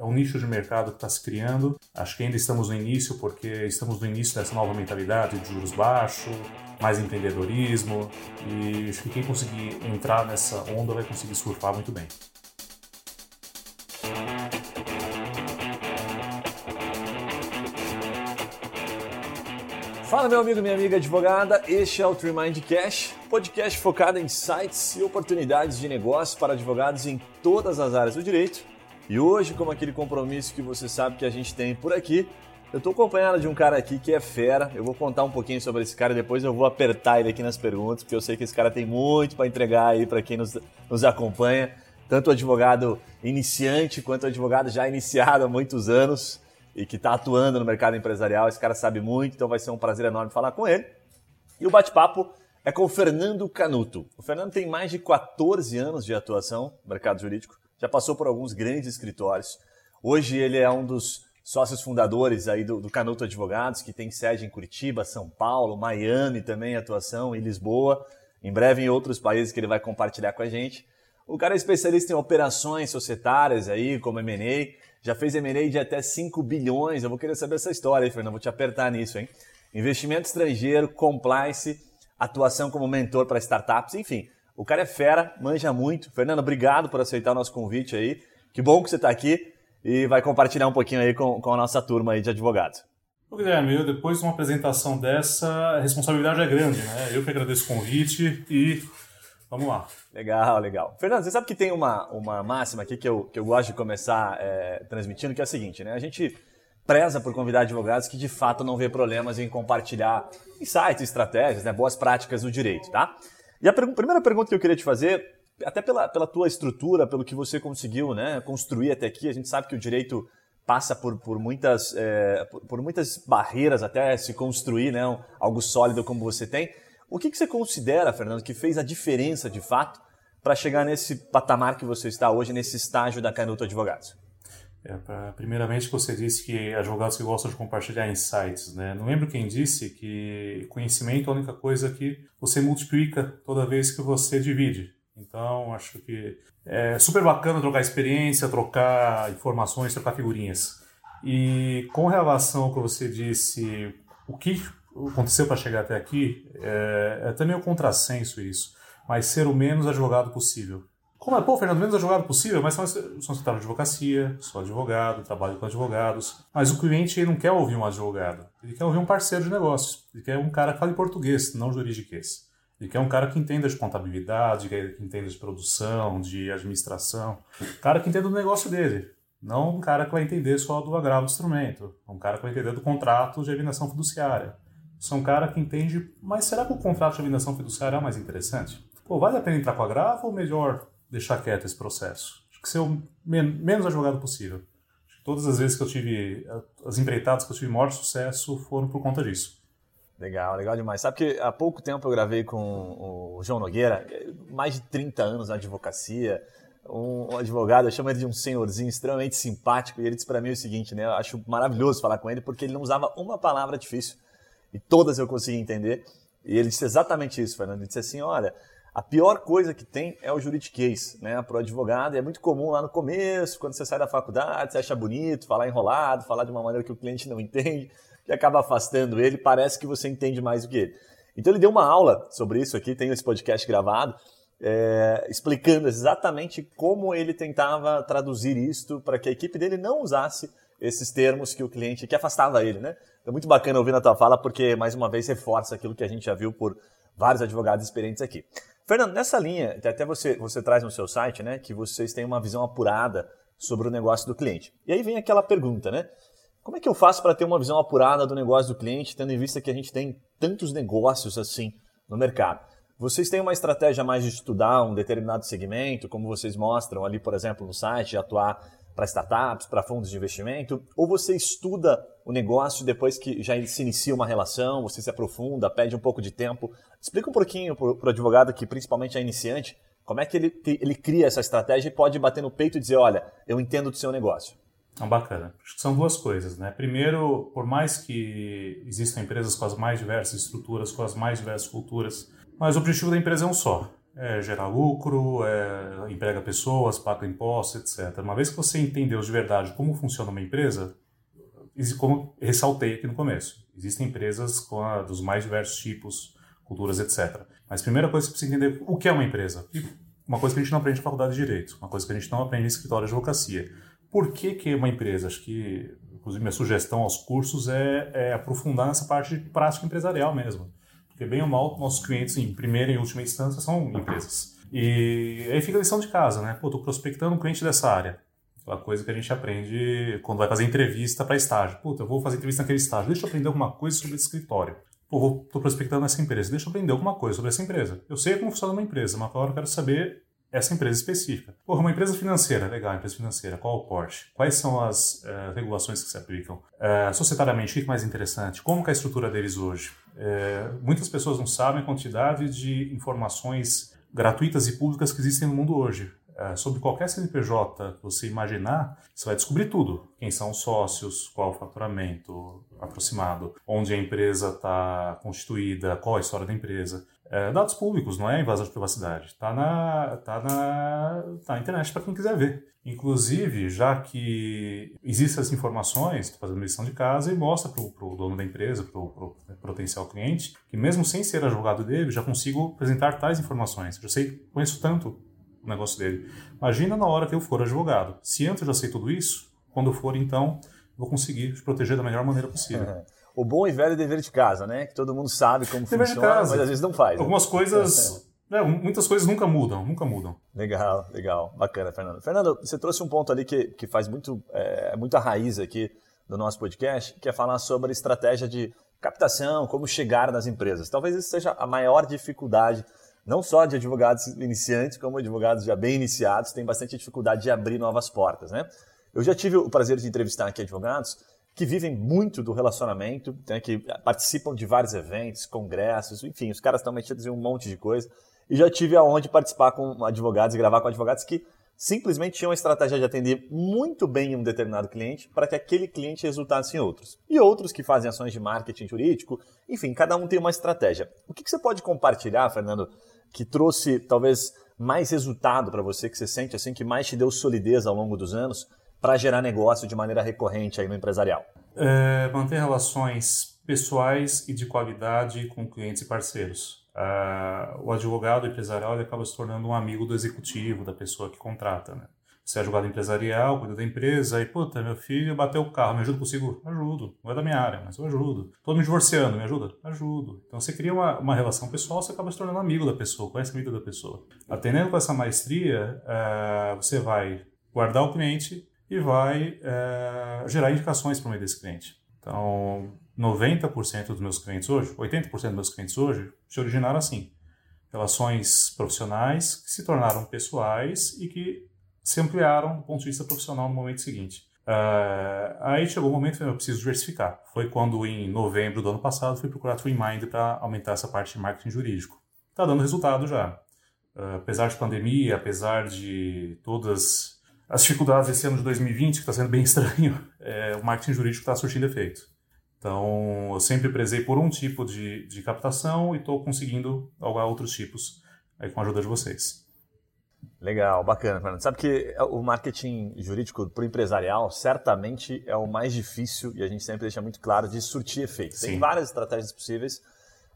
É um nicho de mercado que está se criando. Acho que ainda estamos no início, porque estamos no início dessa nova mentalidade de juros baixos, mais empreendedorismo. E acho que quem conseguir entrar nessa onda vai conseguir surfar muito bem. Fala, meu amigo, minha amiga advogada. Este é o Trimind Cash, podcast focado em sites e oportunidades de negócio para advogados em todas as áreas do direito e hoje, como aquele compromisso que você sabe que a gente tem por aqui, eu estou acompanhado de um cara aqui que é fera. Eu vou contar um pouquinho sobre esse cara e depois eu vou apertar ele aqui nas perguntas, porque eu sei que esse cara tem muito para entregar aí para quem nos, nos acompanha, tanto o advogado iniciante quanto o advogado já iniciado há muitos anos e que está atuando no mercado empresarial. Esse cara sabe muito, então vai ser um prazer enorme falar com ele. E o bate-papo é com o Fernando Canuto. O Fernando tem mais de 14 anos de atuação no mercado jurídico já passou por alguns grandes escritórios. Hoje ele é um dos sócios fundadores aí do, do Canuto Advogados, que tem sede em Curitiba, São Paulo, Miami também, atuação em Lisboa, em breve em outros países que ele vai compartilhar com a gente. O cara é especialista em operações societárias aí, como M&A, já fez M&A de até 5 bilhões, eu vou querer saber essa história aí, Fernando, vou te apertar nisso, hein? Investimento estrangeiro, compliance, atuação como mentor para startups, enfim, o cara é fera, manja muito. Fernando, obrigado por aceitar o nosso convite aí. Que bom que você está aqui e vai compartilhar um pouquinho aí com, com a nossa turma aí de advogados. Ô Guilherme, eu, depois de uma apresentação dessa, a responsabilidade é grande, né? Eu que agradeço o convite e vamos lá. Legal, legal. Fernando, você sabe que tem uma, uma máxima aqui que eu, que eu gosto de começar é, transmitindo, que é a seguinte, né? A gente preza por convidar advogados que de fato não vê problemas em compartilhar insights, estratégias, né, boas práticas do direito, tá? E a per primeira pergunta que eu queria te fazer, até pela, pela tua estrutura, pelo que você conseguiu né, construir até aqui, a gente sabe que o direito passa por, por, muitas, é, por, por, muitas barreiras até se construir né, algo sólido como você tem. O que, que você considera, Fernando, que fez a diferença de fato para chegar nesse patamar que você está hoje, nesse estágio da Canuto Advogados? É, pra, primeiramente, você disse que advogados que gostam de compartilhar insights, né? Não lembro quem disse que conhecimento é a única coisa que você multiplica toda vez que você divide. Então, acho que é super bacana trocar experiência, trocar informações, trocar figurinhas. E com relação ao que você disse, o que aconteceu para chegar até aqui, é, é também um contrassenso isso, mas ser o menos advogado possível. Como é, pô, Fernando, menos advogado possível, mas são, são escritório de advocacia, sou advogado, trabalho com advogados. Mas o cliente não quer ouvir um advogado, ele quer ouvir um parceiro de negócios. Ele quer um cara que fale português, não juridiquês. Ele quer um cara que entenda de contabilidade, que entenda de produção, de administração. Cara que entenda do negócio dele. Não um cara que vai entender só do agravo do instrumento. Um cara que vai entender do contrato de alienação fiduciária. São um cara que entende, mas será que o contrato de alienação fiduciária é mais interessante? Pô, vale a pena entrar com agravo ou melhor deixar quieto esse processo. Acho que ser o men menos advogado possível. Todas as vezes que eu tive, as empreitadas que eu tive maior sucesso foram por conta disso. Legal, legal demais. Sabe que há pouco tempo eu gravei com o João Nogueira, mais de 30 anos na advocacia, um, advogado, eu chamo ele de um senhorzinho extremamente simpático, e ele disse para mim o seguinte, né? Eu acho maravilhoso falar com ele, porque ele não usava uma palavra difícil, e todas eu conseguia entender. E ele disse exatamente isso, Fernando. Ele disse assim: olha, a pior coisa que tem é o juridiquês, né, para o advogado. E é muito comum lá no começo, quando você sai da faculdade, você acha bonito, falar enrolado, falar de uma maneira que o cliente não entende, que acaba afastando ele, parece que você entende mais do que ele. Então ele deu uma aula sobre isso aqui, tem esse podcast gravado, é, explicando exatamente como ele tentava traduzir isto para que a equipe dele não usasse esses termos que o cliente, que afastava ele, né? É muito bacana ouvir na tua fala, porque mais uma vez reforça aquilo que a gente já viu por vários advogados experientes aqui. Fernando, nessa linha, até você, você traz no seu site, né, que vocês têm uma visão apurada sobre o negócio do cliente. E aí vem aquela pergunta, né? Como é que eu faço para ter uma visão apurada do negócio do cliente, tendo em vista que a gente tem tantos negócios assim no mercado? Vocês têm uma estratégia mais de estudar um determinado segmento, como vocês mostram ali, por exemplo, no site, de atuar para startups, para fundos de investimento? Ou você estuda o negócio depois que já se inicia uma relação, você se aprofunda, pede um pouco de tempo? Explica um pouquinho para o advogado que principalmente é iniciante, como é que ele, ele cria essa estratégia e pode bater no peito e dizer, olha, eu entendo do seu negócio. Ah, bacana. Acho que são duas coisas, né? Primeiro, por mais que existam empresas com as mais diversas estruturas, com as mais diversas culturas, mas o objetivo da empresa é um só, é gerar lucro, é, emprega pessoas, paga impostos, etc. Uma vez que você entendeu de verdade como funciona uma empresa, como ressaltei aqui no começo, existem empresas a, dos mais diversos tipos, culturas, etc. Mas a primeira coisa que você precisa entender o que é uma empresa. Uma coisa que a gente não aprende na faculdade de Direito, uma coisa que a gente não aprende em escritório de advocacia. Por que, que uma empresa? Acho que, inclusive, minha sugestão aos cursos é, é aprofundar nessa parte de prática empresarial mesmo. Porque, bem ou mal, nossos clientes, em primeira e última instância, são empresas. E aí fica a lição de casa, né? Pô, tô prospectando um cliente dessa área. Aquela coisa que a gente aprende quando vai fazer entrevista para estágio. Puta, eu vou fazer entrevista naquele estágio. Deixa eu aprender alguma coisa sobre esse escritório. Pô, tô prospectando essa empresa. Deixa eu aprender alguma coisa sobre essa empresa. Eu sei como funciona uma empresa, mas agora eu quero saber essa empresa específica. Porra, uma empresa financeira, legal, empresa financeira, qual o porte? Quais são as uh, regulações que se aplicam? Uh, societariamente, o que é mais interessante? Como é a estrutura deles hoje? Uh, muitas pessoas não sabem a quantidade de informações gratuitas e públicas que existem no mundo hoje. sobre qualquer CNPJ que você imaginar, você vai descobrir tudo. Quem são os sócios, qual o faturamento aproximado, onde a empresa está constituída, qual a história da empresa é, dados públicos, não é invasão de privacidade. Está na, tá na, tá na internet para quem quiser ver. Inclusive, já que existem essas informações, estou fazendo lição de casa e mostra para o dono da empresa, para o potencial cliente, que mesmo sem ser advogado dele, já consigo apresentar tais informações. Já sei, conheço tanto o negócio dele. Imagina na hora que eu for advogado. Se antes eu já sei tudo isso, quando eu for, então, vou conseguir te proteger da melhor maneira possível. Uhum o bom e velho dever de casa, né? Que todo mundo sabe como dever funciona, mas às vezes não faz. Né? Algumas né? coisas. É, muitas coisas nunca mudam, nunca mudam. Legal, legal. Bacana, Fernando. Fernando, você trouxe um ponto ali que, que faz muito, é, muita raiz aqui do nosso podcast, que é falar sobre estratégia de captação, como chegar nas empresas. Talvez isso seja a maior dificuldade, não só de advogados iniciantes, como advogados já bem iniciados, têm bastante dificuldade de abrir novas portas, né? Eu já tive o prazer de entrevistar aqui advogados que vivem muito do relacionamento, né, que participam de vários eventos, congressos, enfim, os caras estão metidos em um monte de coisa. E já tive aonde participar com advogados e gravar com advogados que simplesmente tinham a estratégia de atender muito bem um determinado cliente para que aquele cliente resultasse em outros. E outros que fazem ações de marketing jurídico, enfim, cada um tem uma estratégia. O que, que você pode compartilhar, Fernando, que trouxe talvez mais resultado para você, que você sente assim, que mais te deu solidez ao longo dos anos para gerar negócio de maneira recorrente aí no empresarial? É, manter relações pessoais e de qualidade com clientes e parceiros. Uh, o advogado empresarial ele acaba se tornando um amigo do executivo, da pessoa que contrata. Né? Você é advogado empresarial, cuida da empresa, aí, puta, meu filho bateu o carro, me ajuda com o seguro? Ajudo. Não é da minha área, mas eu ajudo. Estou me divorciando, me ajuda? Ajudo. Então você cria uma, uma relação pessoal, você acaba se tornando amigo da pessoa, conhece a vida da pessoa. Atendendo com essa maestria, uh, você vai guardar o cliente, e vai é, gerar indicações para o meio desse cliente. Então, 90% dos meus clientes hoje, 80% dos meus clientes hoje, se originaram assim. Relações profissionais que se tornaram pessoais e que se ampliaram do ponto de vista profissional no momento seguinte. Uh, aí chegou o momento que eu preciso diversificar. Foi quando, em novembro do ano passado, fui procurar TwinMind para aumentar essa parte de marketing jurídico. Está dando resultado já. Uh, apesar de pandemia, apesar de todas as dificuldades desse ano de 2020, que está sendo bem estranho, é, o marketing jurídico está surtindo efeito. Então, eu sempre prezei por um tipo de, de captação e estou conseguindo galgar outros tipos aí com a ajuda de vocês. Legal, bacana, Fernando. Sabe que o marketing jurídico para o empresarial certamente é o mais difícil e a gente sempre deixa muito claro de surtir efeito. Tem várias estratégias possíveis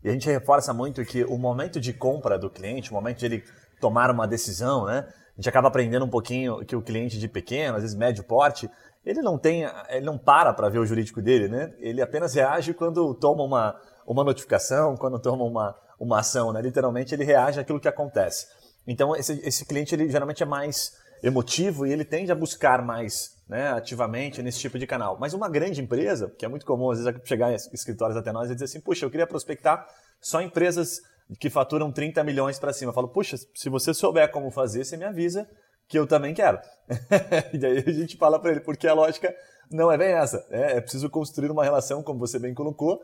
e a gente reforça muito que o momento de compra do cliente, o momento de ele tomar uma decisão, né? A gente acaba aprendendo um pouquinho que o cliente de pequeno, às vezes médio porte, ele não tem, ele não para para ver o jurídico dele, né? Ele apenas reage quando toma uma, uma notificação, quando toma uma, uma ação, né? Literalmente ele reage àquilo que acontece. Então esse, esse cliente ele geralmente é mais emotivo e ele tende a buscar mais né, ativamente nesse tipo de canal. Mas uma grande empresa, que é muito comum às vezes chegar em escritórios até nós e dizer assim, puxa, eu queria prospectar só empresas que faturam 30 milhões para cima. Eu falo, puxa, se você souber como fazer, você me avisa que eu também quero. e daí a gente fala para ele, porque a lógica não é bem essa. É, é preciso construir uma relação, como você bem colocou.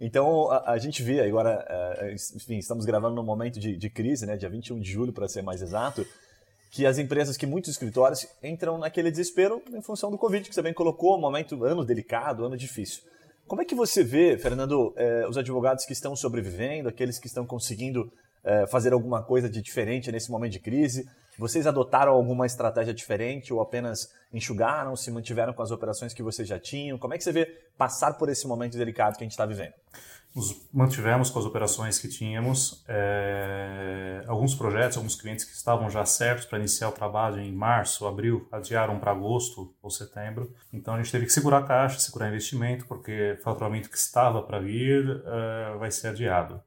Então a, a gente vê agora, é, enfim, estamos gravando num momento de, de crise, né, dia 21 de julho para ser mais exato, que as empresas, que muitos escritórios entram naquele desespero em função do Covid, que você bem colocou, um momento, ano delicado, ano difícil. Como é que você vê, Fernando, eh, os advogados que estão sobrevivendo, aqueles que estão conseguindo é, fazer alguma coisa de diferente nesse momento de crise? Vocês adotaram alguma estratégia diferente ou apenas enxugaram, se mantiveram com as operações que vocês já tinham? Como é que você vê passar por esse momento delicado que a gente está vivendo? Nos mantivemos com as operações que tínhamos. É, alguns projetos, alguns clientes que estavam já certos para iniciar o trabalho em março, abril, adiaram para agosto ou setembro. Então a gente teve que segurar a caixa, segurar investimento, porque o faturamento que estava para vir é, vai ser adiado.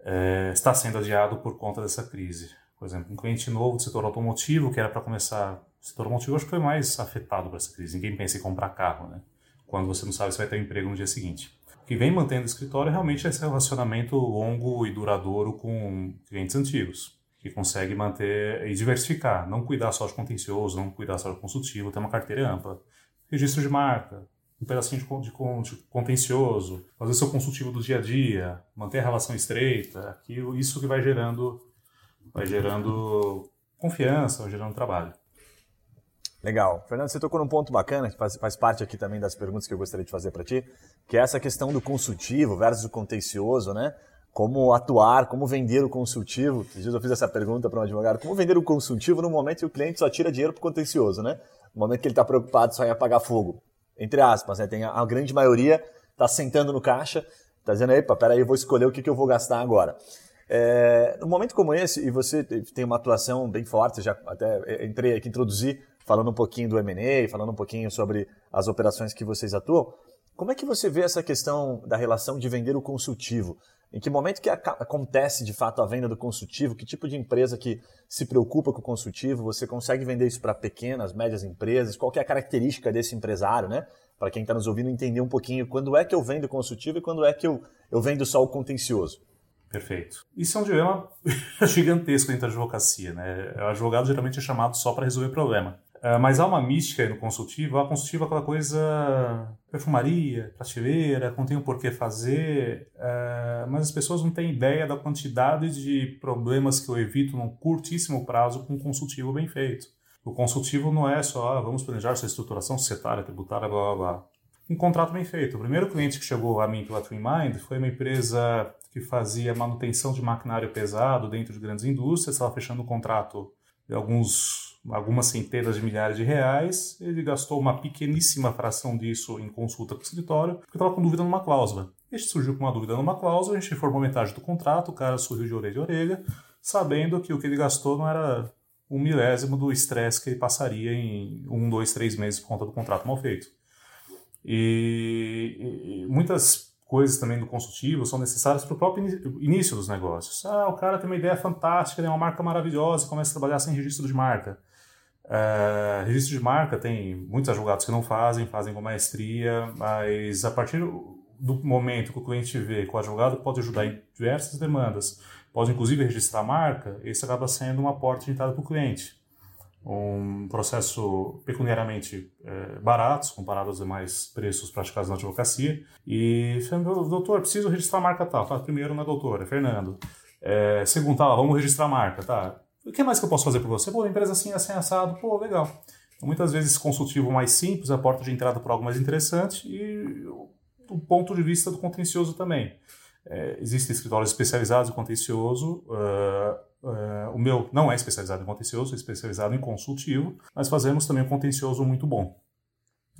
É, está sendo adiado por conta dessa crise. Por exemplo, um cliente novo do setor automotivo, que era para começar. O setor automotivo acho que foi mais afetado por essa crise. Ninguém pensa em comprar carro, né? Quando você não sabe se vai ter um emprego no dia seguinte. Que vem mantendo o escritório realmente é esse relacionamento longo e duradouro com clientes antigos, que consegue manter e diversificar, não cuidar só de contencioso, não cuidar só de consultivo, ter uma carteira ampla. Registro de marca, um pedacinho de, de, de, contencioso, fazer seu consultivo do dia a dia, manter a relação estreita, aquilo, isso que vai gerando vai gerando confiança, vai gerando trabalho. Legal. Fernando, você tocou num ponto bacana, que faz, faz parte aqui também das perguntas que eu gostaria de fazer para ti, que é essa questão do consultivo versus o contencioso, né? Como atuar, como vender o consultivo. Esses dias eu fiz essa pergunta para um advogado, como vender o consultivo no momento que o cliente só tira dinheiro para o contencioso, né? No momento que ele está preocupado só em apagar fogo. Entre aspas, né? Tem a, a grande maioria está sentando no caixa, está dizendo, epa, peraí, eu vou escolher o que, que eu vou gastar agora. É, num momento como esse, e você tem uma atuação bem forte, já até entrei aqui, introduzi, falando um pouquinho do M&A, falando um pouquinho sobre as operações que vocês atuam, como é que você vê essa questão da relação de vender o consultivo? Em que momento que acontece de fato a venda do consultivo? Que tipo de empresa que se preocupa com o consultivo? Você consegue vender isso para pequenas, médias empresas? Qual é a característica desse empresário, né? Para quem está nos ouvindo entender um pouquinho quando é que eu vendo consultivo e quando é que eu, eu vendo só o contencioso. Perfeito. Isso é um dilema gigantesco dentro da advocacia. Né? O advogado geralmente é chamado só para resolver problema. Uh, mas há uma mística no consultivo. A consultivo é aquela coisa perfumaria, prateleira, não o um porquê fazer, uh, mas as pessoas não têm ideia da quantidade de problemas que eu evito num curtíssimo prazo com um consultivo bem feito. O consultivo não é só, ah, vamos planejar sua estruturação societária, tributária, blá blá blá. Um contrato bem feito. O primeiro cliente que chegou a mim pela TwinMind foi uma empresa que fazia manutenção de maquinário pesado dentro de grandes indústrias, estava fechando um contrato de alguns, algumas centenas de milhares de reais. Ele gastou uma pequeníssima fração disso em consulta com o escritório, porque estava com dúvida numa cláusula. Este surgiu com uma dúvida numa cláusula, a gente informou metade do contrato, o cara sorriu de orelha a orelha, sabendo que o que ele gastou não era um milésimo do estresse que ele passaria em um, dois, três meses por conta do contrato mal feito. E, e muitas coisas também do consultivo são necessárias para o próprio início dos negócios. Ah, o cara tem uma ideia fantástica, tem uma marca maravilhosa começa a trabalhar sem registro de marca. Uh, registro de marca tem muitos advogados que não fazem, fazem com maestria, mas a partir do momento que o cliente vê que o advogado pode ajudar em diversas demandas, pode inclusive registrar a marca, esse acaba sendo uma porta de entrada para o cliente um processo pecuniariamente é, barato, comparado aos demais preços praticados na advocacia. E, doutor, preciso registrar a marca tal. Tá, primeiro na doutora, Fernando. É, segundo, tá, vamos registrar a marca, tá. O que mais que eu posso fazer por você? Pô, empresa assim, assim, assado, pô, legal. Então, muitas vezes, consultivo mais simples, a porta de entrada para algo mais interessante e o ponto de vista do contencioso também. É, existem escritórios especializados em contencioso, uh, Uh, o meu não é especializado em contencioso, é especializado em consultivo, mas fazemos também um contencioso muito bom.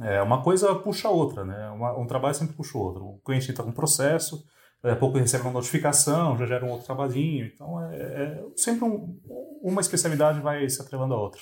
É, uma coisa puxa a outra, né? Uma, um trabalho sempre puxa o outro. O cliente entra com um processo, daqui a pouco recebe uma notificação, já gera um outro trabalhinho. Então, é, é sempre um, uma especialidade vai se atrelando à outra.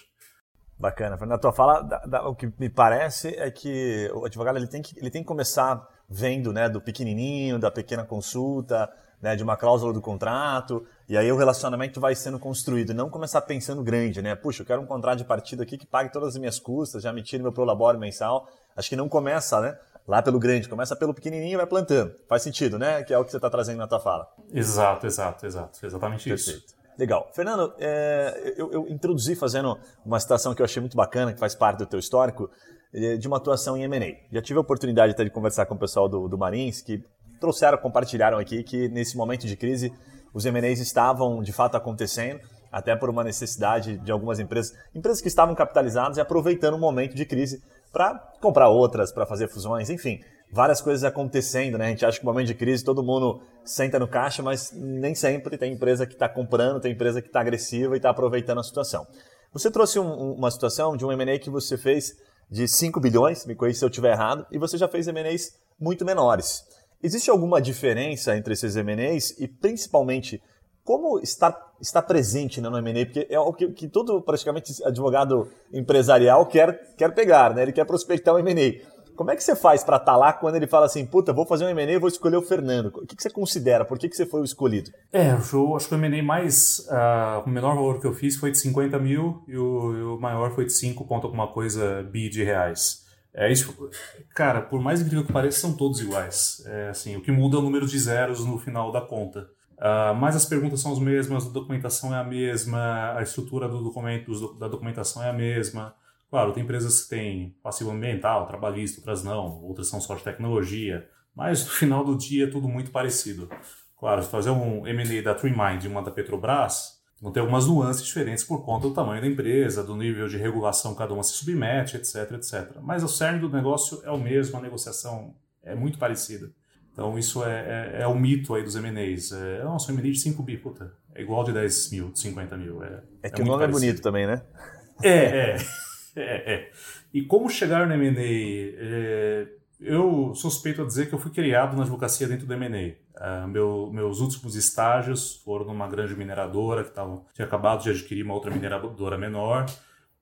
Bacana. Na tua fala, da, da, o que me parece é que o advogado ele tem que, ele tem que começar vendo né, do pequenininho, da pequena consulta, né, de uma cláusula do contrato, e aí o relacionamento vai sendo construído, não começar pensando grande, né? Puxa, eu quero um contrato de partida aqui que pague todas as minhas custas, já me tire meu prolabore mensal. Acho que não começa, né? Lá pelo grande, começa pelo pequenininho e vai plantando. Faz sentido, né? Que é o que você está trazendo na tua fala. Exato, exato, exato. Exatamente Perfeito. isso. Legal. Fernando, é, eu, eu, introduzi fazendo uma citação que eu achei muito bacana, que faz parte do teu histórico, é, de uma atuação em M&A. Já tive a oportunidade até de conversar com o pessoal do, do Marins, que trouxeram, compartilharam aqui que nesse momento de crise os M&As estavam de fato acontecendo, até por uma necessidade de algumas empresas, empresas que estavam capitalizadas e aproveitando o momento de crise para comprar outras, para fazer fusões, enfim, várias coisas acontecendo, né? A gente acha que no momento de crise todo mundo senta no caixa, mas nem sempre tem empresa que está comprando, tem empresa que está agressiva e está aproveitando a situação. Você trouxe um, uma situação de um M&A que você fez de 5 bilhões, me corrija se eu estiver errado, e você já fez M&As muito menores. Existe alguma diferença entre esses M&As e principalmente como estar, estar presente né, no M&A? Porque é o que, que, todo praticamente advogado empresarial quer, quer pegar, né? ele quer prospectar um M&A. Como é que você faz para estar tá lá quando ele fala assim, puta, vou fazer um M&A e vou escolher o Fernando? O que, que você considera? Por que, que você foi o escolhido? É, eu acho que o M&A mais, uh, o menor valor que eu fiz foi de 50 mil e o, e o maior foi de 5 ponto alguma coisa bi de reais. É isso, cara, por mais incrível que pareça, são todos iguais. É, assim, o que muda é o número de zeros no final da conta. Uh, mas as perguntas são as mesmas, a documentação é a mesma, a estrutura do documento, da documentação é a mesma. Claro, tem empresas que têm passivo ambiental, trabalhista, outras não, outras são só de tecnologia, mas no final do dia é tudo muito parecido. Claro, se fazer um M&A da TreeMind e uma da Petrobras, vão ter algumas nuances diferentes por conta do tamanho da empresa, do nível de regulação que cada uma se submete, etc, etc. Mas o cerne do negócio é o mesmo, a negociação é muito parecida. Então isso é, é, é o mito aí dos M&As. É, nossa, um M&A de 5 bi, puta, é igual de 10 mil, de 50 mil. É, é que é o nome parecido. é bonito também, né? É, é. É, é. E como chegar no M&A? É, eu suspeito a dizer que eu fui criado na advocacia dentro do M&A. Uh, meu, meus últimos estágios foram numa grande mineradora que tava, tinha acabado de adquirir uma outra mineradora menor.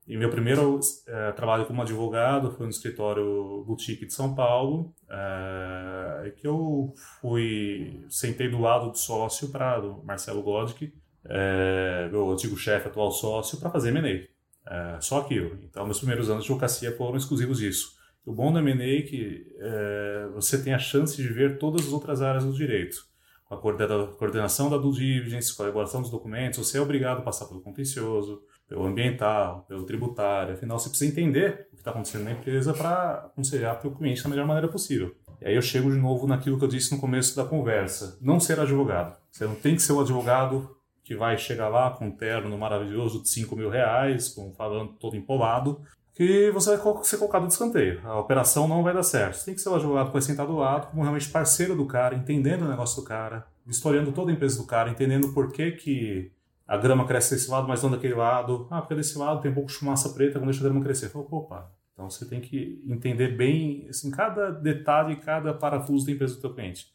E meu primeiro uh, trabalho como advogado foi no escritório boutique de São Paulo, uh, que eu fui sentei do lado do sócio para Marcelo Godke, uh, meu antigo chefe, atual sócio, para fazer M&A. É, só aquilo. Então, meus primeiros anos de advocacia foram exclusivos disso. O bom do M&A é que é, você tem a chance de ver todas as outras áreas do direito. Com a coordenação da due diligence, com a elaboração dos documentos, você é obrigado a passar pelo contencioso, pelo ambiental, pelo tributário. Afinal, você precisa entender o que está acontecendo na empresa para aconselhar para o cliente da melhor maneira possível. E aí eu chego de novo naquilo que eu disse no começo da conversa. Não ser advogado. Você não tem que ser o advogado que vai chegar lá com um terno maravilhoso de 5 mil reais, com falando todo empolado, que você vai ser colocado de escanteio. A operação não vai dar certo. Você tem que ser o advogado que vai sentar do lado, como realmente parceiro do cara, entendendo o negócio do cara, historiando toda a empresa do cara, entendendo por que, que a grama cresce desse lado, mas não daquele lado. Ah, porque desse lado tem um pouco de fumaça preta, não deixa a grama crescer. Fala, opa, então você tem que entender bem assim, cada detalhe, cada parafuso da empresa do teu cliente.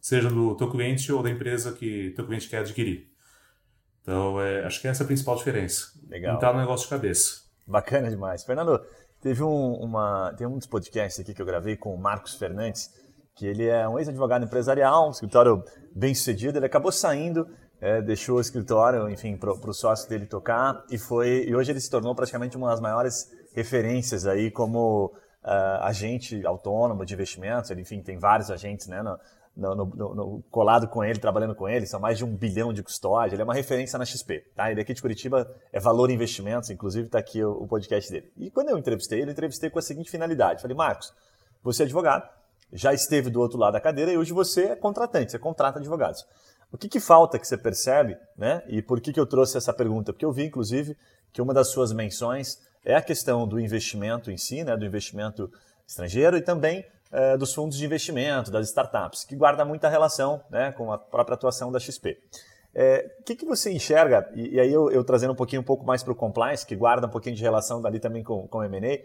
Seja do teu cliente ou da empresa que teu cliente quer adquirir. Então, é, acho que essa é a principal diferença. Legal. Entrar no negócio de cabeça. Bacana demais. Fernando, teve um, uma, tem um dos podcasts aqui que eu gravei com o Marcos Fernandes, que ele é um ex-advogado empresarial, um escritório bem sucedido. Ele acabou saindo, é, deixou o escritório, enfim, para o sócio dele tocar e foi e hoje ele se tornou praticamente uma das maiores referências aí como uh, agente autônomo de investimentos. Ele, enfim, tem vários agentes, né, no, no, no, no, colado com ele, trabalhando com ele, são mais de um bilhão de custódia, ele é uma referência na XP, tá? Ele aqui de Curitiba é Valor Investimentos, inclusive está aqui o, o, podcast dele. E quando eu entrevistei ele, entrevistei com a seguinte finalidade, falei, Marcos, você é advogado, já esteve do outro lado da cadeira e hoje você é contratante, você contrata advogados. O que, que falta que você percebe, né? E por que, que eu trouxe essa pergunta? Porque eu vi, inclusive, que uma das suas menções é a questão do investimento em si, né? Do investimento estrangeiro e também é, dos fundos de investimento, das startups, que guarda muita relação né, com a própria atuação da XP. O é, que, que você enxerga, e, e aí eu, eu, trazendo um pouquinho um pouco mais para o compliance, que guarda um pouquinho de relação dali também com, com o M&A,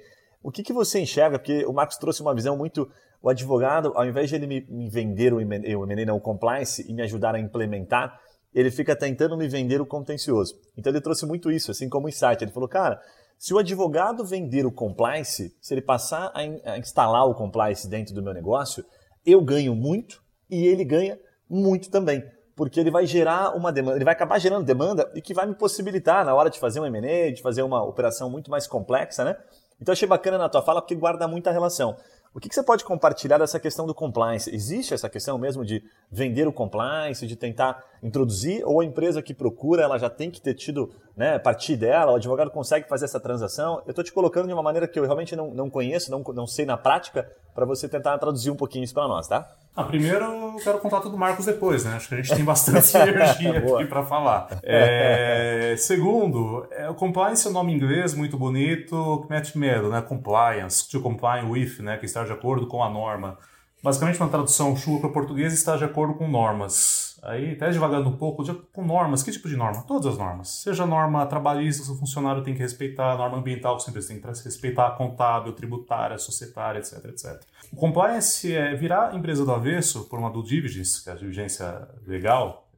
o que, que você enxerga, porque o Marcos trouxe uma visão muito, o advogado, ao invés de ele me, vender o M&A, o compliance, e me ajudar a implementar, ele fica tentando me vender o contencioso. Então ele trouxe muito isso, assim como insight. Ele falou, cara, se o advogado vender o compliance, se ele passar a, instalar o compliance dentro do meu negócio, eu ganho muito e ele ganha muito também. Porque ele vai gerar uma demanda, ele vai acabar gerando demanda e que vai me possibilitar, na hora de fazer um M&A, de fazer uma operação muito mais complexa, né? Então achei bacana na tua fala porque guarda muita relação. O que, que, você pode compartilhar dessa questão do compliance? Existe essa questão mesmo de vender o compliance, de tentar introduzir, ou a empresa que procura, ela já tem que ter tido, né, partir dela, o advogado consegue fazer essa transação? Eu estou te colocando de uma maneira que eu realmente não, não conheço, não, não sei na prática, para você tentar traduzir um pouquinho isso para nós, tá? Ah, primeiro eu quero contar tudo do Marcos depois, né? Acho que a gente tem bastante energia aqui para falar. É, segundo, é, o compliance é um nome inglês muito bonito, que mete medo, né? Compliance, to comply with, né? Que está de acordo com a norma. Basicamente, uma tradução chuva para português está de acordo com normas. Aí, até devagando um pouco, com normas. Que tipo de norma? Todas as normas. Seja norma trabalhista, que o funcionário tem que respeitar, norma ambiental, que sempre tem que respeitar, contábil, tributária, societária, etc, etc. O compliance é virar empresa do avesso por uma due diligence, que é a diligência legal.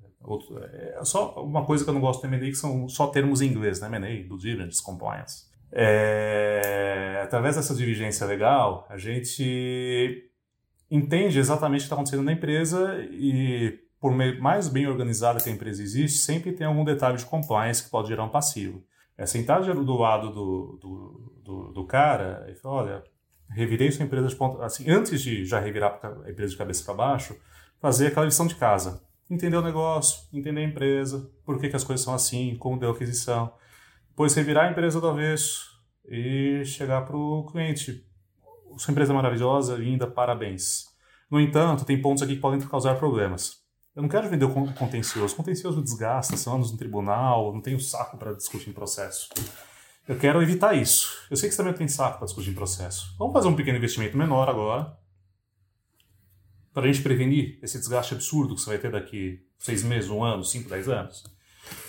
É só uma coisa que eu não gosto do M&A, que são só termos em inglês, né? M&A, due diligence, compliance. É, através dessa diligência legal, a gente entende exatamente o que está acontecendo na empresa e, por mais bem organizada que a empresa existe, sempre tem algum detalhe de compliance que pode gerar um passivo. É sentar do lado do, do, do, do cara e falar, olha, revirei sua empresa de ponta... Assim, antes de já revirar a empresa de cabeça para baixo, fazer aquela lição de casa. Entender o negócio, entender a empresa, por que, que as coisas são assim, como deu a aquisição. Depois revirar a empresa do avesso e chegar para o cliente sua empresa é maravilhosa, linda, parabéns. No entanto, tem pontos aqui que podem causar problemas. Eu não quero vender o contencioso. O contencioso desgasta, são anos no tribunal, não tenho saco para discutir em processo. Eu quero evitar isso. Eu sei que você também tem saco para discutir em processo. Vamos fazer um pequeno investimento menor agora, para a gente prevenir esse desgaste absurdo que você vai ter daqui seis meses, um ano, cinco, dez anos.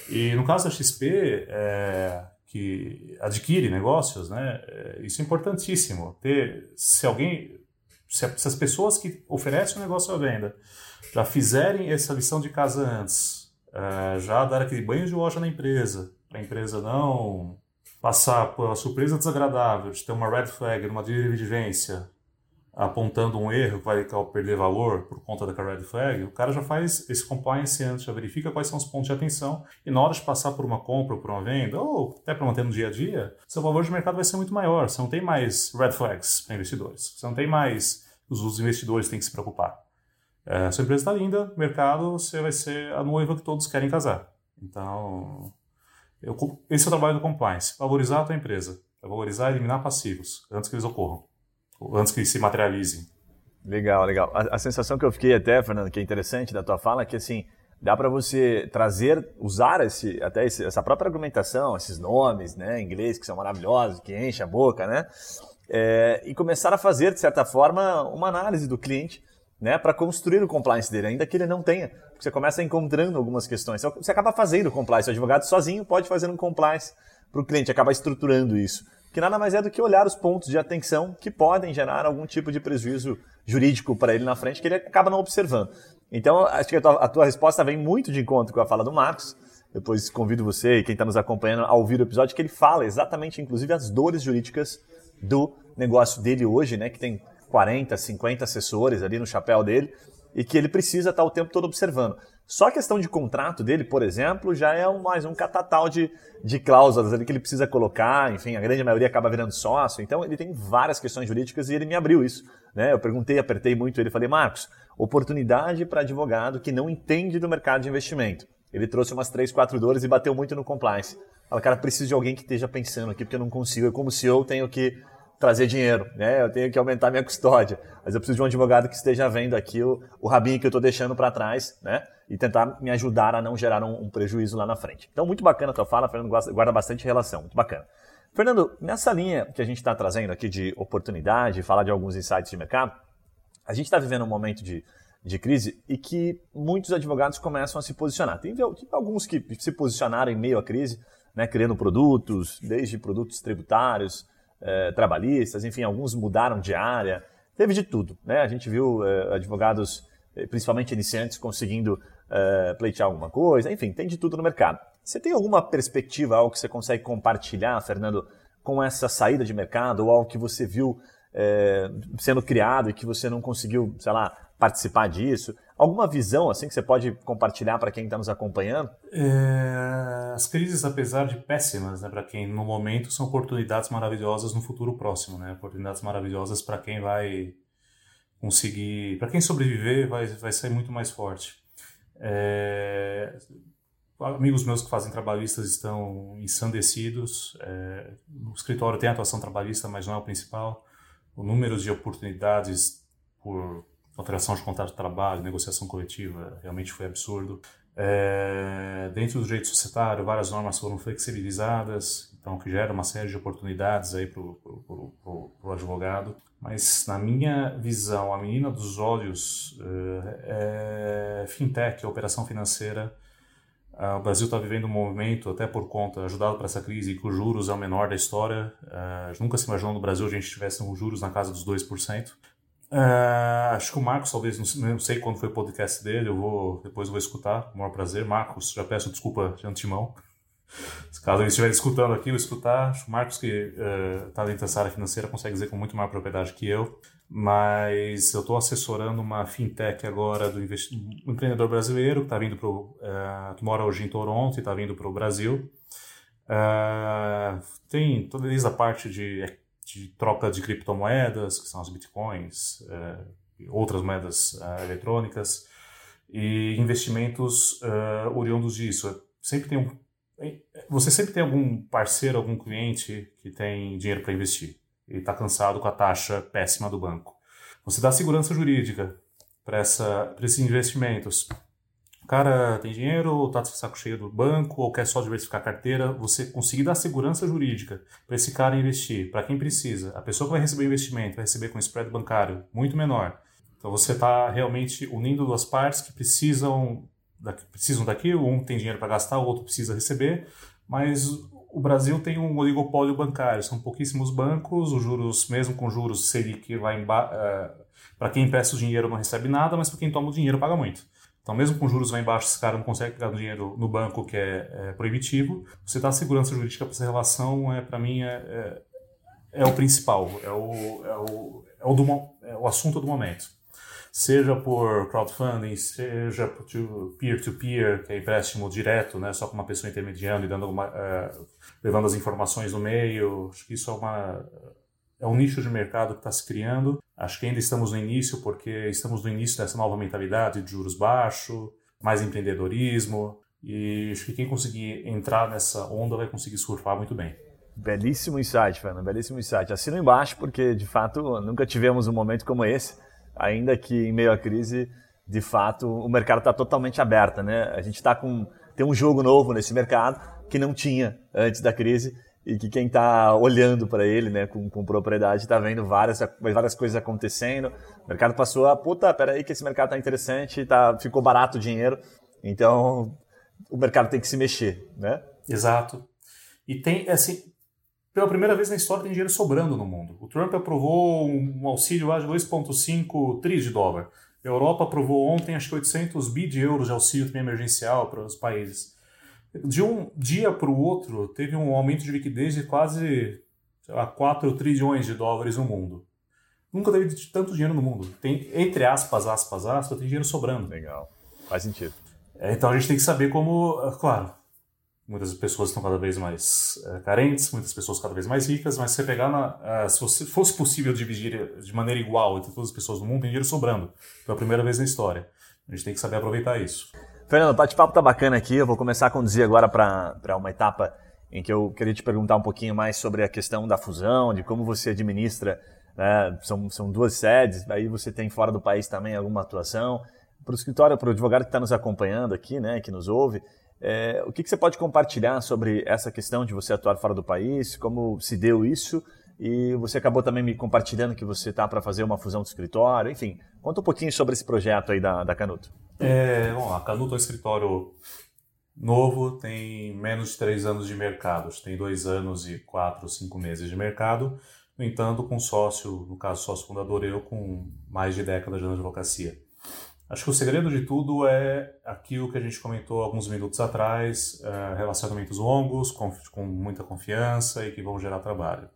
E no caso da XP, é, que adquire negócios, né? É, isso é importantíssimo. Ter, se alguém, se, as pessoas que oferecem o negócio à venda já fizerem essa lição de casa antes, é, já dar aquele banho de loja na empresa, para a empresa não passar uma surpresa desagradável de ter uma red flag numa diligência apontando um erro que vai perder valor por conta da red flag, o cara já faz esse compliance antes, já verifica quais são os pontos de atenção e na hora de passar por uma compra ou por uma venda, ou até para manter no dia a dia, seu valor de mercado vai ser muito maior. Você não tem mais red flags para investidores. Você não tem mais os investidores têm que se preocupar. É, sua empresa está linda, mercado, você vai ser a noiva que todos querem casar. Então, eu, esse é o trabalho do compliance. Valorizar a tua empresa. valorizar e eliminar passivos antes que eles ocorram antes que se materializem. Legal, legal. A, a, sensação que eu fiquei até, Fernando, que é interessante da tua fala, é que assim, dá para você trazer, usar esse, até esse, essa própria argumentação, esses nomes, né, em inglês que são maravilhosos, que enchem a boca, né, é, e começar a fazer, de certa forma, uma análise do cliente, né, para construir o compliance dele, ainda que ele não tenha. Você começa encontrando algumas questões. Você acaba fazendo o compliance. O advogado sozinho pode fazer um compliance para o cliente, acaba estruturando isso que nada mais é do que olhar os pontos de atenção que podem gerar algum tipo de prejuízo jurídico para ele na frente que ele acaba não observando. Então, acho que a tua, a tua resposta vem muito de encontro com a fala do Marcos. Depois convido você e quem está nos acompanhando a ouvir o episódio que ele fala exatamente, inclusive, as dores jurídicas do negócio dele hoje, né? Que tem 40, 50 assessores ali no chapéu dele e que ele precisa estar o tempo todo observando. Só a questão de contrato dele, por exemplo, já é um, mais um catatal de, de cláusulas ali que ele precisa colocar. Enfim, a grande maioria acaba virando sócio. Então, ele tem várias questões jurídicas e ele me abriu isso. Né? Eu perguntei, apertei muito ele falei, Marcos, oportunidade para advogado que não entende do mercado de investimento. Ele trouxe umas três, quatro dores e bateu muito no compliance. Fala, cara, preciso de alguém que esteja pensando aqui, porque eu não consigo. Eu, como CEO, tenho que trazer dinheiro, né? Eu tenho que aumentar minha custódia. Mas eu preciso de um advogado que esteja vendo aqui o, o rabinho que eu estou deixando para trás, né? E tentar me ajudar a não gerar um, um, prejuízo lá na frente. Então, muito bacana a tua fala, Fernando guarda bastante relação, muito bacana. Fernando, nessa linha que a gente está trazendo aqui de oportunidade, falar de alguns insights de mercado, a gente está vivendo um momento de, de crise e que muitos advogados começam a se posicionar. Tem, tem alguns que se posicionaram em meio à crise, né, criando produtos, desde produtos tributários, é, trabalhistas, enfim, alguns mudaram de área, teve de tudo. Né? A gente viu é, advogados, eh, principalmente iniciantes, conseguindo é, pleitear alguma coisa, enfim, tem de tudo no mercado. Você tem alguma perspectiva, algo que você consegue compartilhar, Fernando, com essa saída de mercado, ou algo que você viu sendo criado e que você não conseguiu, sei lá, participar disso? Alguma visão assim que você pode compartilhar para quem está nos acompanhando? É, as crises, apesar de péssimas, né, para quem no momento são oportunidades maravilhosas no futuro próximo, né? Oportunidades maravilhosas para quem vai conseguir, para quem sobreviver, vai, vai sair muito mais forte. É, amigos meus que fazem trabalhistas estão ensandecidos. É, o escritório tem atuação trabalhista, mas não é o principal o número de oportunidades por alteração de contrato de trabalho, negociação coletiva, realmente foi absurdo. É, dentro do direito societário, várias normas foram flexibilizadas, então que gera uma série de oportunidades aí para o advogado. Mas na minha visão, a menina dos olhos é, é fintech, operação financeira. o Brasil está vivendo um movimento, até por conta, ajudado por essa crise, que os juros é o menor da história. nunca se imaginou no Brasil a gente tivesse um juros na casa dos 2%. Uh, acho que o Marcos, talvez, não, não, sei quando foi o podcast dele, eu vou depois eu vou escutar, com o maior prazer. Marcos, já peço desculpa de antemão. Se caso ele estiver escutando aqui, eu escutar. O Marcos, que está uh, dentro dessa área financeira, consegue dizer com muito maior propriedade que eu. Mas eu estou assessorando uma fintech agora do um empreendedor brasileiro que, tá vindo pro, uh, que mora hoje em Toronto e está vindo para o Brasil. Uh, tem toda a parte de de troca de criptomoedas, que são as bitcoins, outras moedas eletrônicas, e investimentos oriundos disso. Sempre tem um, você sempre tem algum parceiro, algum cliente que tem dinheiro para investir e está cansado com a taxa péssima do banco. Você dá segurança jurídica para esses investimentos. O cara tem dinheiro, ou está de saco cheio do banco, ou quer só diversificar a carteira, você conseguir dar segurança jurídica para esse cara investir, para quem precisa. A pessoa que vai receber o investimento vai receber com spread bancário muito menor. Então você está realmente unindo duas partes que precisam, precisam daquilo, um tem dinheiro para gastar, o outro precisa receber, mas o Brasil tem um oligopólio bancário, são pouquíssimos bancos, os juros, mesmo com juros Selic lá embaixo, uh, eh, para quem empresta o dinheiro não recebe nada, mas para quem toma o dinheiro paga muito. Então, mesmo com juros lá embaixo, esse cara não consegue pegar dinheiro no banco, que é, é proibitivo. Você dá segurança jurídica para essa relação, é, para mim, é, é, é, o principal, é o, é o, é o, do, é o assunto do momento. Seja por crowdfunding, seja peer-to-peer, -peer, que é empréstimo direto, né, só com uma pessoa intermediando e dando é, levando as informações no meio. Acho que isso é uma é um nicho de mercado que está se criando. Acho que ainda estamos no início, porque estamos no início dessa nova mentalidade de juros baixos, mais empreendedorismo, e acho que quem conseguir entrar nessa onda vai conseguir surfar muito bem. Belíssimo insight, Fernando, belíssimo insight. Assino embaixo, porque de fato nunca tivemos um momento como esse, ainda que em meio à crise, de fato, o mercado está totalmente aberto, né? A gente está com tem um jogo novo nesse mercado que não tinha antes da crise e que quem está olhando para ele né, com, com propriedade está vendo várias, várias coisas acontecendo. O mercado passou a, puta, peraí que esse mercado está interessante, tá, ficou barato o dinheiro, então o mercado tem que se mexer, né? Exato. E tem, assim, pela primeira vez na história tem dinheiro sobrando no mundo. O Trump aprovou um auxílio lá de 2,5 trilhões de dólar. A Europa aprovou ontem, acho que 800 bi de euros de auxílio também emergencial para os países de um dia para o outro, teve um aumento de liquidez de quase sei lá, 4 trilhões de dólares no mundo. Nunca teve tanto dinheiro no mundo. Tem, entre aspas, aspas, aspas, tem dinheiro sobrando. Legal. Faz sentido. É, então a gente tem que saber como. Claro, muitas pessoas estão cada vez mais é, carentes, muitas pessoas cada vez mais ricas, mas se você pegar na. É, se fosse possível dividir de maneira igual entre todas as pessoas do mundo, tem dinheiro sobrando. Pela primeira vez na história. A gente tem que saber aproveitar isso. Fernando, o bate-papo tá bacana aqui. Eu vou começar a conduzir agora para uma etapa em que eu queria te perguntar um pouquinho mais sobre a questão da fusão, de como você administra. Né? São, são duas sedes, aí você tem fora do país também alguma atuação. Para o escritório, para o advogado que está nos acompanhando aqui, né, que nos ouve, é, o que, que você pode compartilhar sobre essa questão de você atuar fora do país, como se deu isso e você acabou também me compartilhando que você está para fazer uma fusão do escritório. Enfim, conta um pouquinho sobre esse projeto aí da, da Canuto. É, bom, a Canuto é um escritório novo, tem menos de três anos de mercado. Tem dois anos e quatro, cinco meses de mercado. No entanto, com sócio, no caso sócio fundador eu, com mais de décadas de advocacia. Acho que o segredo de tudo é aquilo que a gente comentou alguns minutos atrás, é, relacionamentos longos, com, com muita confiança e que vão gerar trabalho.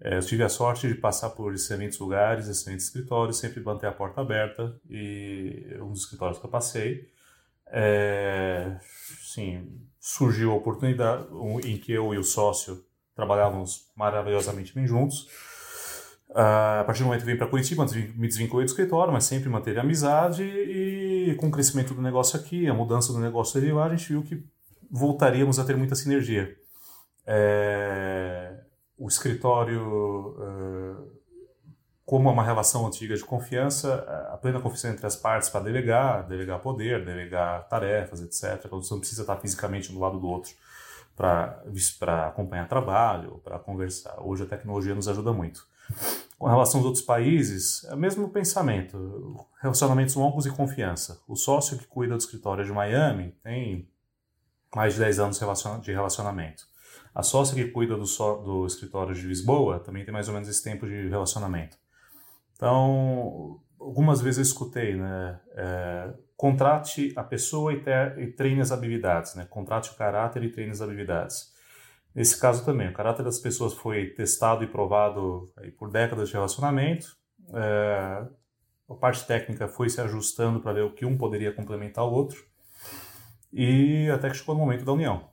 É, eu tive a sorte de passar por excelentes lugares, excelentes escritórios, sempre manter a porta aberta e um dos escritórios que eu passei, é, sim, surgiu a oportunidade em que eu e o sócio trabalhávamos maravilhosamente bem juntos. Uh, a partir do momento que vim para Curitiba, me desvinculei do escritório, mas sempre manteve a amizade e com o crescimento do negócio aqui, a mudança do negócio ali lá, a gente viu que voltaríamos a ter muita sinergia. É, o escritório uh, como é uma relação antiga de confiança, a plena confiança entre as partes para delegar, delegar poder, delegar tarefas, etc. Então, você não precisa estar fisicamente um do lado do outro para acompanhar trabalho, para conversar. Hoje a tecnologia nos ajuda muito. Com relação aos outros países, é o mesmo pensamento, relacionamentos longos e confiança. O sócio que cuida do escritório de Miami tem mais de 10 anos de relacionamento. A sócia que cuida do, do escritório de Lisboa também tem mais ou menos esse tempo de relacionamento. Então, algumas vezes eu escutei, né? É, contrate a pessoa e, e treine as habilidades, né? Contrate o caráter e treine as habilidades. Nesse caso também, o caráter das pessoas foi testado e provado por décadas de relacionamento. É, a parte técnica foi se ajustando para ver o que um poderia complementar o outro. E até que chegou o momento da união.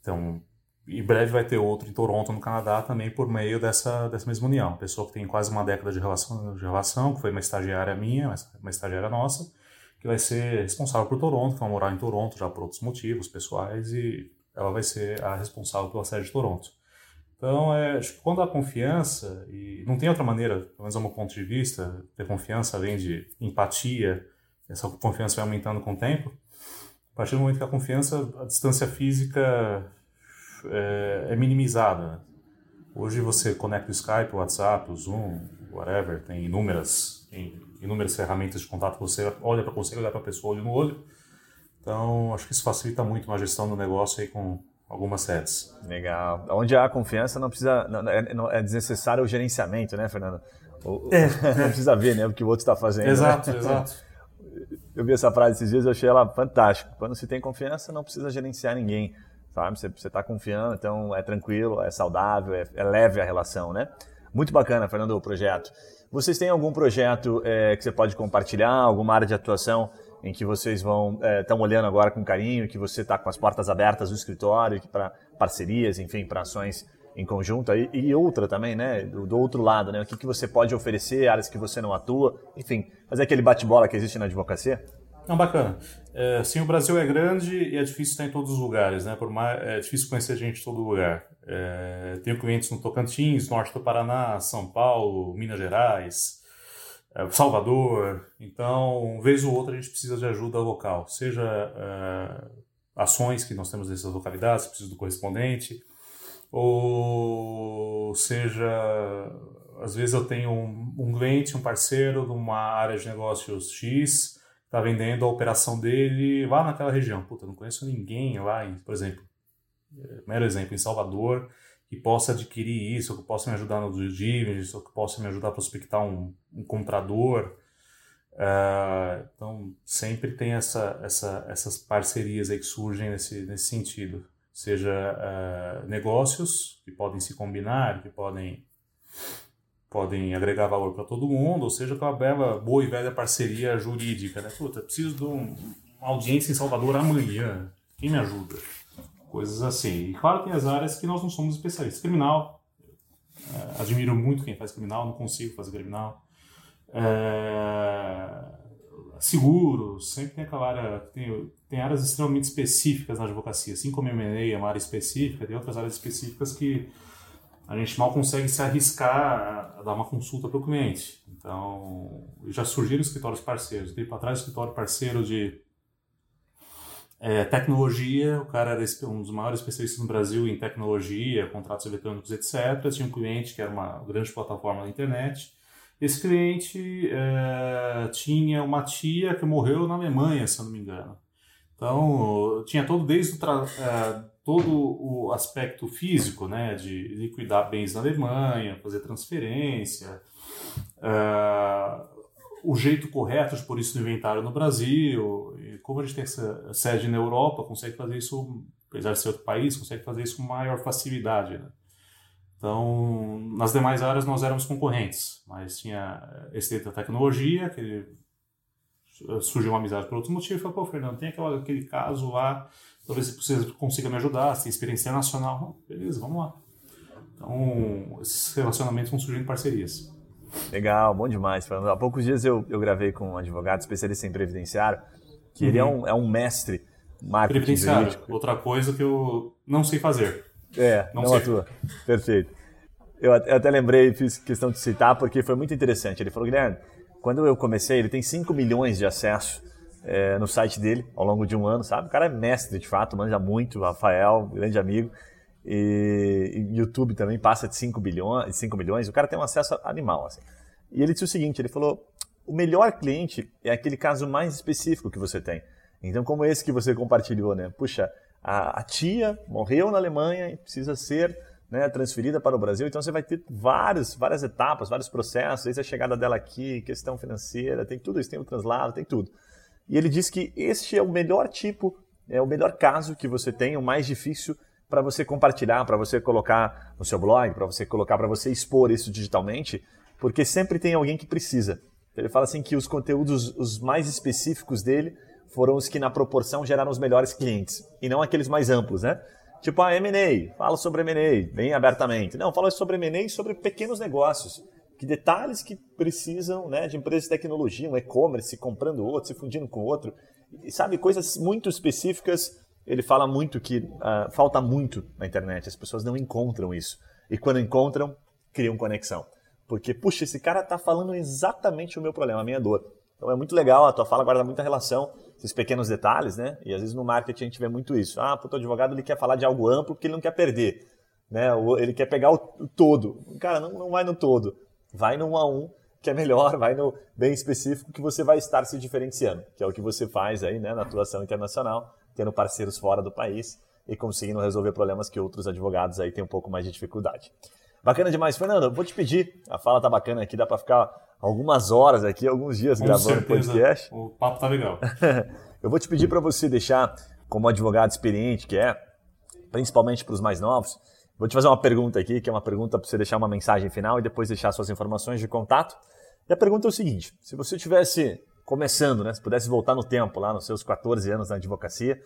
Então, em breve vai ter outro em Toronto, no Canadá, também por meio dessa, dessa mesma união. Pessoa que tem quase uma década de relação, de relação que foi uma estagiária minha, uma estagiária nossa, que vai ser responsável por Toronto, que vai morar em Toronto já por outros motivos pessoais, e ela vai ser a responsável pela sede de Toronto. Então, é, acho que quando há confiança, e não tem outra maneira, pelo menos do meu ponto de vista, ter confiança além de empatia, essa confiança vai aumentando com o tempo. A partir do momento que a confiança, a distância física é, é minimizada. Hoje você conecta o Skype, o WhatsApp, o Zoom, whatever, tem inúmeras, tem inúmeras ferramentas de contato. Você olha para você, olhar para a pessoa olho no olho. Então, acho que isso facilita muito uma gestão do negócio aí com algumas sedes. Legal. Onde há confiança, não precisa, não, é, não, é desnecessário o gerenciamento, né, Fernando? O, é. Não precisa ver, né, o que o outro está fazendo. Exato, né? exato. Eu vi essa frase esses dias, eu achei ela fantástica. Quando se tem confiança, não precisa gerenciar ninguém sabe? Você está confiando, então é tranquilo, é saudável, é, é, leve a relação, né? Muito bacana, Fernando, o projeto. Vocês têm algum projeto é, que você pode compartilhar, alguma área de atuação em que vocês vão estão é, olhando agora com carinho, que você está com as portas abertas do escritório para parcerias, enfim, para ações em conjunto e, e outra também, né? Do, do, outro lado, né? O que, que você pode oferecer, áreas que você não atua, enfim, fazer aquele bate-bola que existe na advocacia? Não, bacana. É, sim, o Brasil é grande e é difícil estar em todos os lugares, né? Por mais, é difícil conhecer gente em todo lugar. É, tenho clientes no Tocantins, norte do Paraná, São Paulo, Minas Gerais, Salvador. Então, vez ou outra, a gente precisa de ajuda local, seja é, ações que nós temos nessas localidades, precisa do correspondente, ou seja, às vezes eu tenho um, um cliente, um parceiro de uma área de negócios X tá vendendo a operação dele lá naquela região. Puta, não conheço ninguém lá, em, por exemplo, é, mero exemplo, em Salvador, que possa adquirir isso, ou que possa me ajudar no due diligence, ou que possa me ajudar a prospectar um, um comprador. Uh, então, sempre tem essa, essa, essas parcerias que surgem nesse, nesse sentido. Seja uh, negócios que podem se combinar, que podem podem agregar valor para todo mundo, ou seja, com a bela, boa e velha parceria jurídica, né? Puta, preciso de um, uma audiência em Salvador amanhã, quem me ajuda? Coisas assim. E claro, tem as áreas que nós não somos especialistas. Criminal, é, admiro muito quem faz criminal, não consigo fazer criminal. É, seguros, sempre tem aquela área, tem, tem áreas extremamente específicas na advocacia, assim como M&A é uma área específica, tem outras áreas específicas que a gente mal consegue se arriscar a dar uma consulta para o cliente. Então, já surgiram escritórios parceiros. Tempo atrás, o escritório parceiro de é, tecnologia, o cara era um dos maiores especialistas no Brasil em tecnologia, contratos eletrônicos, etc. Tinha um cliente que era uma grande plataforma na internet. Esse cliente é, tinha uma tia que morreu na Alemanha, se eu não me engano. Então, tinha todo, desde o, é, todo o aspecto físico, né, de liquidar bens na Alemanha, fazer transferência, uh, o jeito correto de pôr isso no inventário no Brasil, e como a gente tem essa sede na Europa, consegue fazer isso, apesar de ser outro país, consegue fazer isso com maior facilidade, né? Então, nas demais áreas nós éramos concorrentes, mas tinha esse da tecnologia, que surgiu uma amizade por outros motivos, e falou, pô, Fernando, tem aquela, aquele caso lá talvez você consiga me ajudar, se tem experiência nacional, beleza, vamos lá. Então, esses relacionamentos vão surgindo parcerias. Legal, bom demais. Há poucos dias eu, eu gravei com um advogado especialista em previdenciário, que uhum. ele é uhum. um, é um mestre marketing Previdenciário, jurídico. outra coisa que eu não sei fazer. É, não, não atua. Perfeito. Eu até lembrei, fiz questão de citar, porque foi muito interessante. Ele falou, Guilherme, quando eu comecei, ele tem 5 milhões de acessos é, no site dele ao longo de um ano, sabe? O cara é mestre, de fato, manja muito, Rafael, grande amigo. E, e YouTube também passa de 5 bilhões, 5 milhões, o cara tem um acesso animal, assim. E ele disse o seguinte, ele falou, o melhor cliente é aquele caso mais específico que você tem. Então, como esse que você compartilhou, né? Puxa, a, a tia morreu na Alemanha e precisa ser né, transferida para o Brasil, então você vai ter vários, várias etapas, vários processos, desde a chegada dela aqui, questão financeira, tem tudo isso, tem o translado, tem tudo. E ele diz que este é o melhor tipo, é o melhor caso que você tem, o mais difícil para você compartilhar, para você colocar no seu blog, para você colocar, para você expor isso digitalmente, porque sempre tem alguém que precisa. Ele fala assim que os conteúdos os mais específicos dele foram os que na proporção geraram os melhores clientes e não aqueles mais amplos, né? Tipo a ah, M&A, fala sobre M&A bem abertamente. Não, fala sobre M&A sobre pequenos negócios, que detalhes que precisam, né, de empresas de tecnologia, um e-commerce comprando outro, se fundindo com outro, e sabe coisas muito específicas ele fala muito que uh, falta muito na internet, as pessoas não encontram isso. E quando encontram, criam conexão. Porque, puxa, esse cara está falando exatamente o meu problema, a minha dor. Então é muito legal, a tua fala guarda muita relação, esses pequenos detalhes, né? E às vezes no marketing a gente vê muito isso. Ah, o advogado ele quer falar de algo amplo porque ele não quer perder. Né? Ele quer pegar o todo. Cara, não, não vai no todo. Vai no um a um, que é melhor, vai no bem específico que você vai estar se diferenciando, que é o que você faz aí, né, na atuação internacional tendo parceiros fora do país e conseguindo resolver problemas que outros advogados aí têm um pouco mais de dificuldade. Bacana demais. Fernando, vou te pedir, a fala tá bacana aqui, dá para ficar algumas horas aqui, alguns dias Com gravando certeza, podcast. O papo tá legal. Eu vou te pedir para você deixar, como advogado experiente que é, principalmente para os mais novos, vou te fazer uma pergunta aqui, que é uma pergunta para você deixar uma mensagem final e depois deixar suas informações de contato. E a pergunta é o seguinte: se você tivesse começando, né? Se pudesse voltar no tempo, lá nos seus 14 anos na advocacia,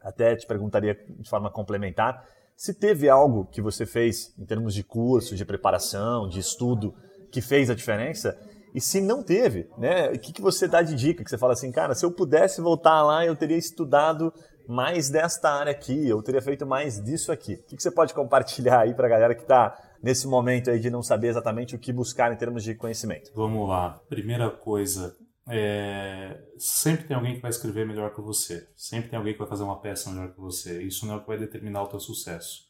até te perguntaria de forma complementar se teve algo que você fez em termos de curso, de preparação, de estudo, que fez a diferença. E se não teve, né? O que, que você dá de dica? Que você fala assim, cara, se eu pudesse voltar lá, eu teria estudado mais desta área aqui, eu teria feito mais disso aqui. O que, que você pode compartilhar aí para a galera que está nesse momento aí de não saber exatamente o que buscar em termos de conhecimento? Vamos lá. Primeira coisa, é, sempre tem alguém que vai escrever melhor que você. Sempre tem alguém que vai fazer uma peça melhor que você. Isso não é o que vai determinar o teu sucesso.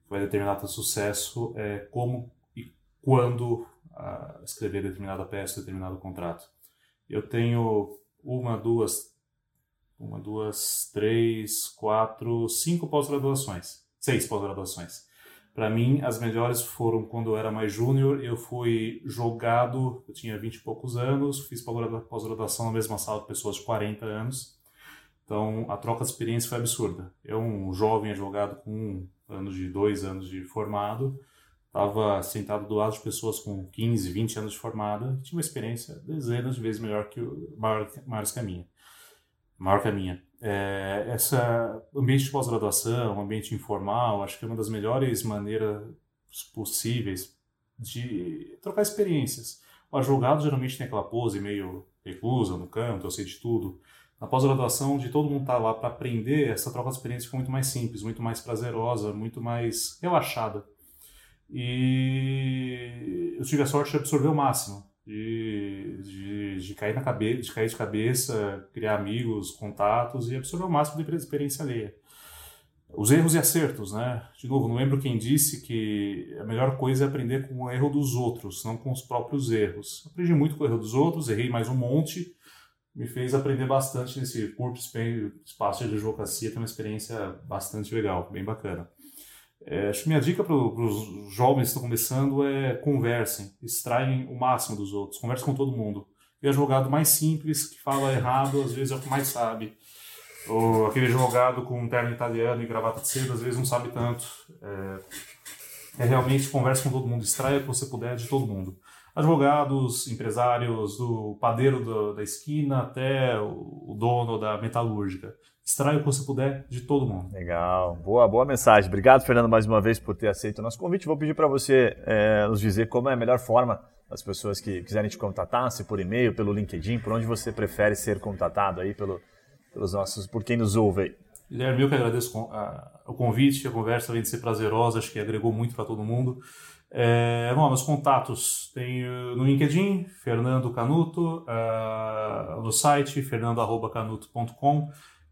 O que vai determinar o teu sucesso é como e quando uh, escrever determinada peça, determinado contrato. Eu tenho uma, duas, uma, duas, três, quatro, cinco pós-graduações. Seis pós-graduações. Para mim, as melhores foram quando eu era mais júnior. Eu fui jogado, eu tinha 20 e poucos anos, fiz pós-graduação na mesma sala de pessoas de 40 anos. Então, a troca de experiência foi absurda. Eu, um jovem advogado com um anos de dois anos de formado, estava sentado do lado de pessoas com 15, 20 anos de formada, tinha uma experiência dezenas de vezes melhor que maior, maior que a minha. Maior que a minha é, essa ambiente de pós-graduação, ambiente informal, acho que é uma das melhores maneiras possíveis de trocar experiências. O advogado geralmente tem aquela pose meio reclusa no canto, eu sei de tudo. Na pós-graduação, de todo mundo estar tá lá para aprender, essa troca de experiência fica muito mais simples, muito mais prazerosa, muito mais relaxada. E eu tive a sorte de absorver o máximo de, de, de, cair na cabeça, de cair de cabeça, criar amigos, contatos e absorver o máximo de experiência alheia. Os erros e acertos, né? De novo, não lembro quem disse que a melhor coisa é aprender com o erro dos outros, não com os próprios erros. Aprendi muito com o erro dos outros, errei mais um monte, me fez aprender bastante nesse curto espaço de advocacia, tem uma experiência bastante legal, bem bacana. É, acho que minha dica para os jovens que estão começando é conversem, extraem o máximo dos outros, conversem com todo mundo. E o advogado mais simples, que fala errado, às vezes é o que mais sabe. Ou aquele advogado com um terno italiano e gravata de seda, às vezes não sabe tanto. É, é realmente converse com todo mundo, extraia o que você puder de todo mundo. Advogados, empresários, do padeiro do, da esquina até o, o dono da metalúrgica extrai o que você puder de todo mundo. Legal, boa, boa mensagem. Obrigado, Fernando, mais uma vez por ter aceito o nosso convite. Vou pedir para você é, nos dizer como é a melhor forma das pessoas que quiserem te contatar, se por e-mail, pelo LinkedIn, por onde você prefere ser contatado aí pelo, pelos nossos, por quem nos ouve aí. Guilherme, eu que agradeço o convite, a conversa além de ser prazerosa, acho que agregou muito para todo mundo. É, bom, meus contatos tem no LinkedIn, Fernando Canuto, uh, no site, fernando.canuto.com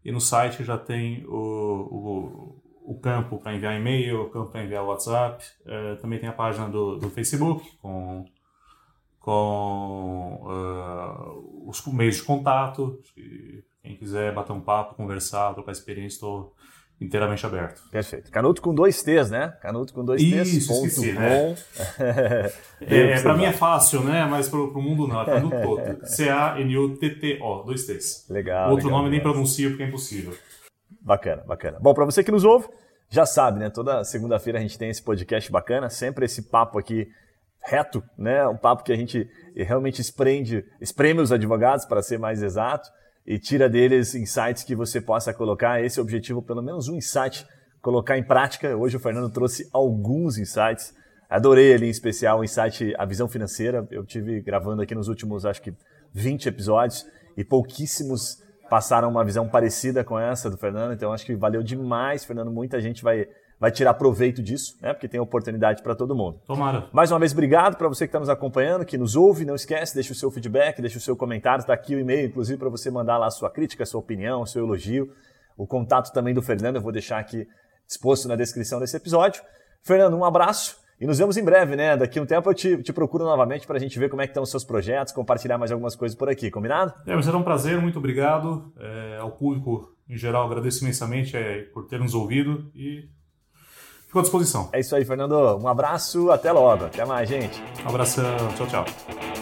e no site já tem o, o, o campo para enviar e-mail, o campo para enviar WhatsApp, uh, também tem a página do, do Facebook com, com uh, os meios de contato, quem quiser bater um papo, conversar, trocar experiência, estou inteiramente aberto. Perfeito. Canuto com dois T's, né? Canuto com dois T's. Isso, ponto esqueci, né? é, para mim é fácil, né? Mas para o mundo não. É Canuto. C-A-N-U-T-T-O, dois T's. Legal. Outro legal, nome legal. nem pronuncio porque é impossível. Bacana, bacana. Bom, para você que nos ouve, já sabe, né? Toda segunda-feira a gente tem esse podcast bacana, sempre esse papo aqui reto, né? Um papo que a gente realmente esprende, espreme os advogados, para ser mais exato e tira deles insights que você possa colocar. Esse é o objetivo, pelo menos um insight, colocar em prática. Hoje o Fernando trouxe alguns insights. Adorei ali em especial o insight, a visão financeira. Eu tive gravando aqui nos últimos, acho que 20 episódios e pouquíssimos passaram uma visão parecida com essa do Fernando. Então acho que valeu demais, Fernando. Muita gente vai vai tirar proveito disso, né? Porque tem oportunidade para todo mundo. Tomara. Mais uma vez, obrigado para você que está nos acompanhando, que nos ouve. Não esquece, deixa o seu feedback, deixa o seu comentário. Está aqui o e-mail, inclusive, para você mandar lá a sua crítica, a sua opinião, o seu elogio. O contato também do Fernando eu vou deixar aqui exposto na descrição desse episódio. Fernando, um abraço. E nos vemos em breve, né? Daqui a um tempo eu te, te procuro novamente para a gente ver como é que estão os seus projetos, compartilhar mais algumas coisas por aqui, combinado? É, será um prazer, muito obrigado. É, ao público em geral, agradeço imensamente é, por ter nos ouvido e Fico à disposição. É isso aí, Fernando. Um abraço, até logo. Até mais, gente. Um abração, tchau, tchau.